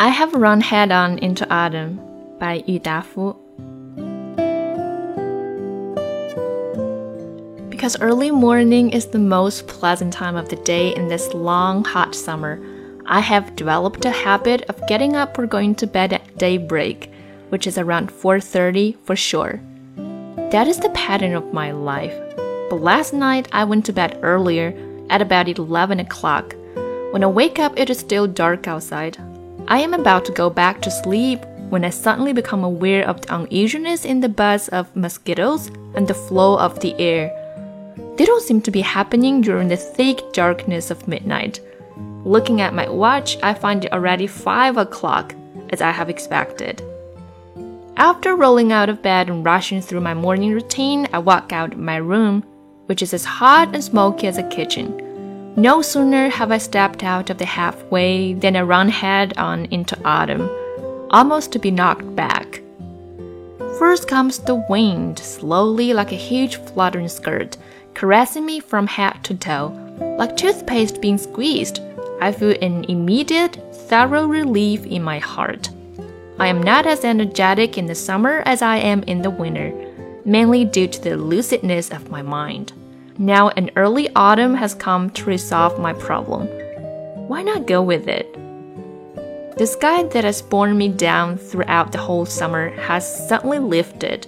I have run head on into autumn by Yu Dafu. Because early morning is the most pleasant time of the day in this long, hot summer, I have developed a habit of getting up or going to bed at daybreak, which is around 4:30 for sure. That is the pattern of my life. But last night I went to bed earlier at about 11 o'clock. When I wake up, it is still dark outside. I am about to go back to sleep when I suddenly become aware of the uneasiness in the buzz of mosquitoes and the flow of the air. They don't seem to be happening during the thick darkness of midnight. Looking at my watch, I find it already 5 o'clock, as I have expected. After rolling out of bed and rushing through my morning routine, I walk out of my room, which is as hot and smoky as a kitchen. No sooner have I stepped out of the halfway than I run head on into autumn, almost to be knocked back. First comes the wind, slowly like a huge fluttering skirt, caressing me from head to toe. Like toothpaste being squeezed, I feel an immediate, thorough relief in my heart. I am not as energetic in the summer as I am in the winter, mainly due to the lucidness of my mind. Now an early autumn has come to resolve my problem. Why not go with it? The sky that has borne me down throughout the whole summer has suddenly lifted.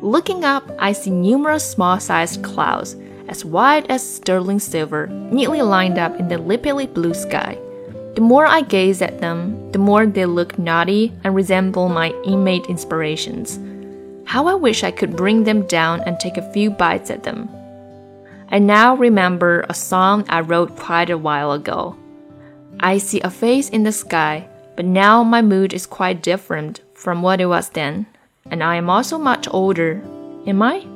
Looking up, I see numerous small sized clouds, as white as sterling silver, neatly lined up in the limpidly blue sky. The more I gaze at them, the more they look naughty and resemble my inmate inspirations. How I wish I could bring them down and take a few bites at them. I now remember a song I wrote quite a while ago. I see a face in the sky, but now my mood is quite different from what it was then, and I am also much older. Am I?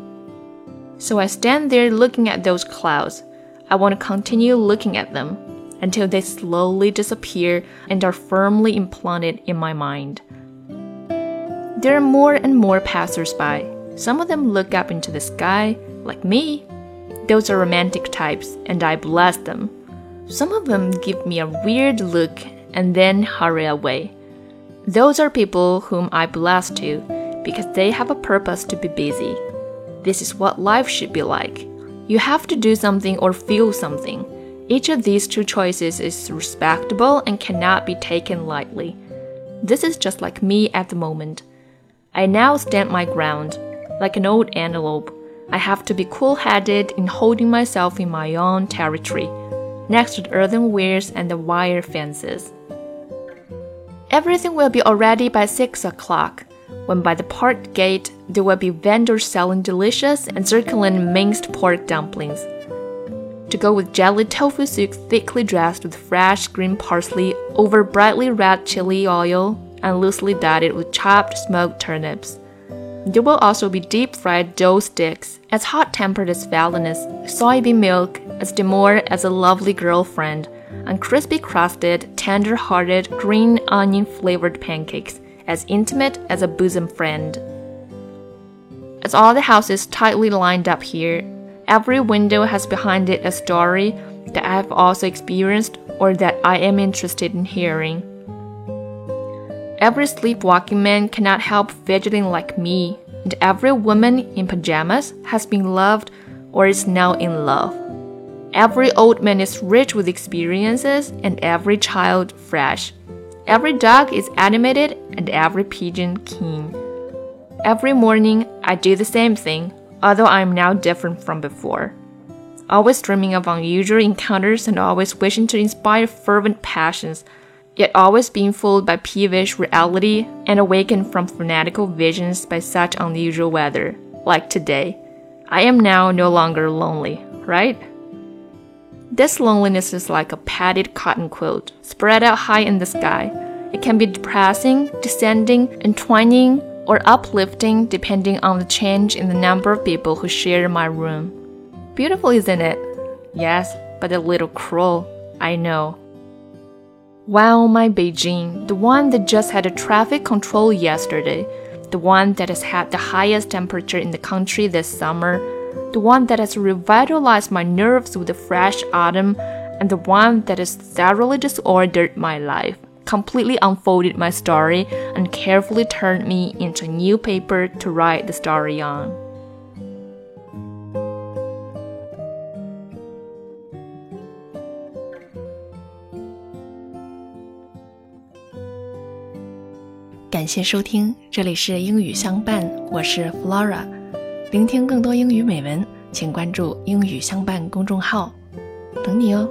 So I stand there looking at those clouds. I want to continue looking at them until they slowly disappear and are firmly implanted in my mind. There are more and more passersby. Some of them look up into the sky, like me, those are romantic types, and I bless them. Some of them give me a weird look and then hurry away. Those are people whom I bless too, because they have a purpose to be busy. This is what life should be like. You have to do something or feel something. Each of these two choices is respectable and cannot be taken lightly. This is just like me at the moment. I now stand my ground, like an old antelope I have to be cool headed in holding myself in my own territory, next to the earthenwares and the wire fences. Everything will be already by six o'clock, when by the park gate there will be vendors selling delicious and succulent minced pork dumplings. To go with jelly tofu soup thickly dressed with fresh green parsley over brightly red chili oil and loosely dotted with chopped smoked turnips. There will also be deep fried dough sticks, as hot tempered as Valinus, soybean milk, as demure as a lovely girlfriend, and crispy crusted, tender hearted, green onion flavored pancakes, as intimate as a bosom friend. As all the houses tightly lined up here, every window has behind it a story that I have also experienced or that I am interested in hearing. Every sleepwalking man cannot help fidgeting like me, and every woman in pajamas has been loved or is now in love. Every old man is rich with experiences, and every child fresh. Every dog is animated, and every pigeon keen. Every morning, I do the same thing, although I am now different from before. Always dreaming of unusual encounters and always wishing to inspire fervent passions yet always being fooled by peevish reality and awakened from fanatical visions by such unusual weather, like today. I am now no longer lonely, right? This loneliness is like a padded cotton quilt spread out high in the sky. It can be depressing, descending, entwining, or uplifting depending on the change in the number of people who share my room. Beautiful, isn't it? Yes, but a little cruel, I know. Wow, my Beijing, the one that just had a traffic control yesterday, the one that has had the highest temperature in the country this summer, the one that has revitalized my nerves with the fresh autumn, and the one that has thoroughly disordered my life, completely unfolded my story and carefully turned me into a new paper to write the story on. 感谢收听，这里是英语相伴，我是 Flora。聆听更多英语美文，请关注“英语相伴”公众号，等你哦。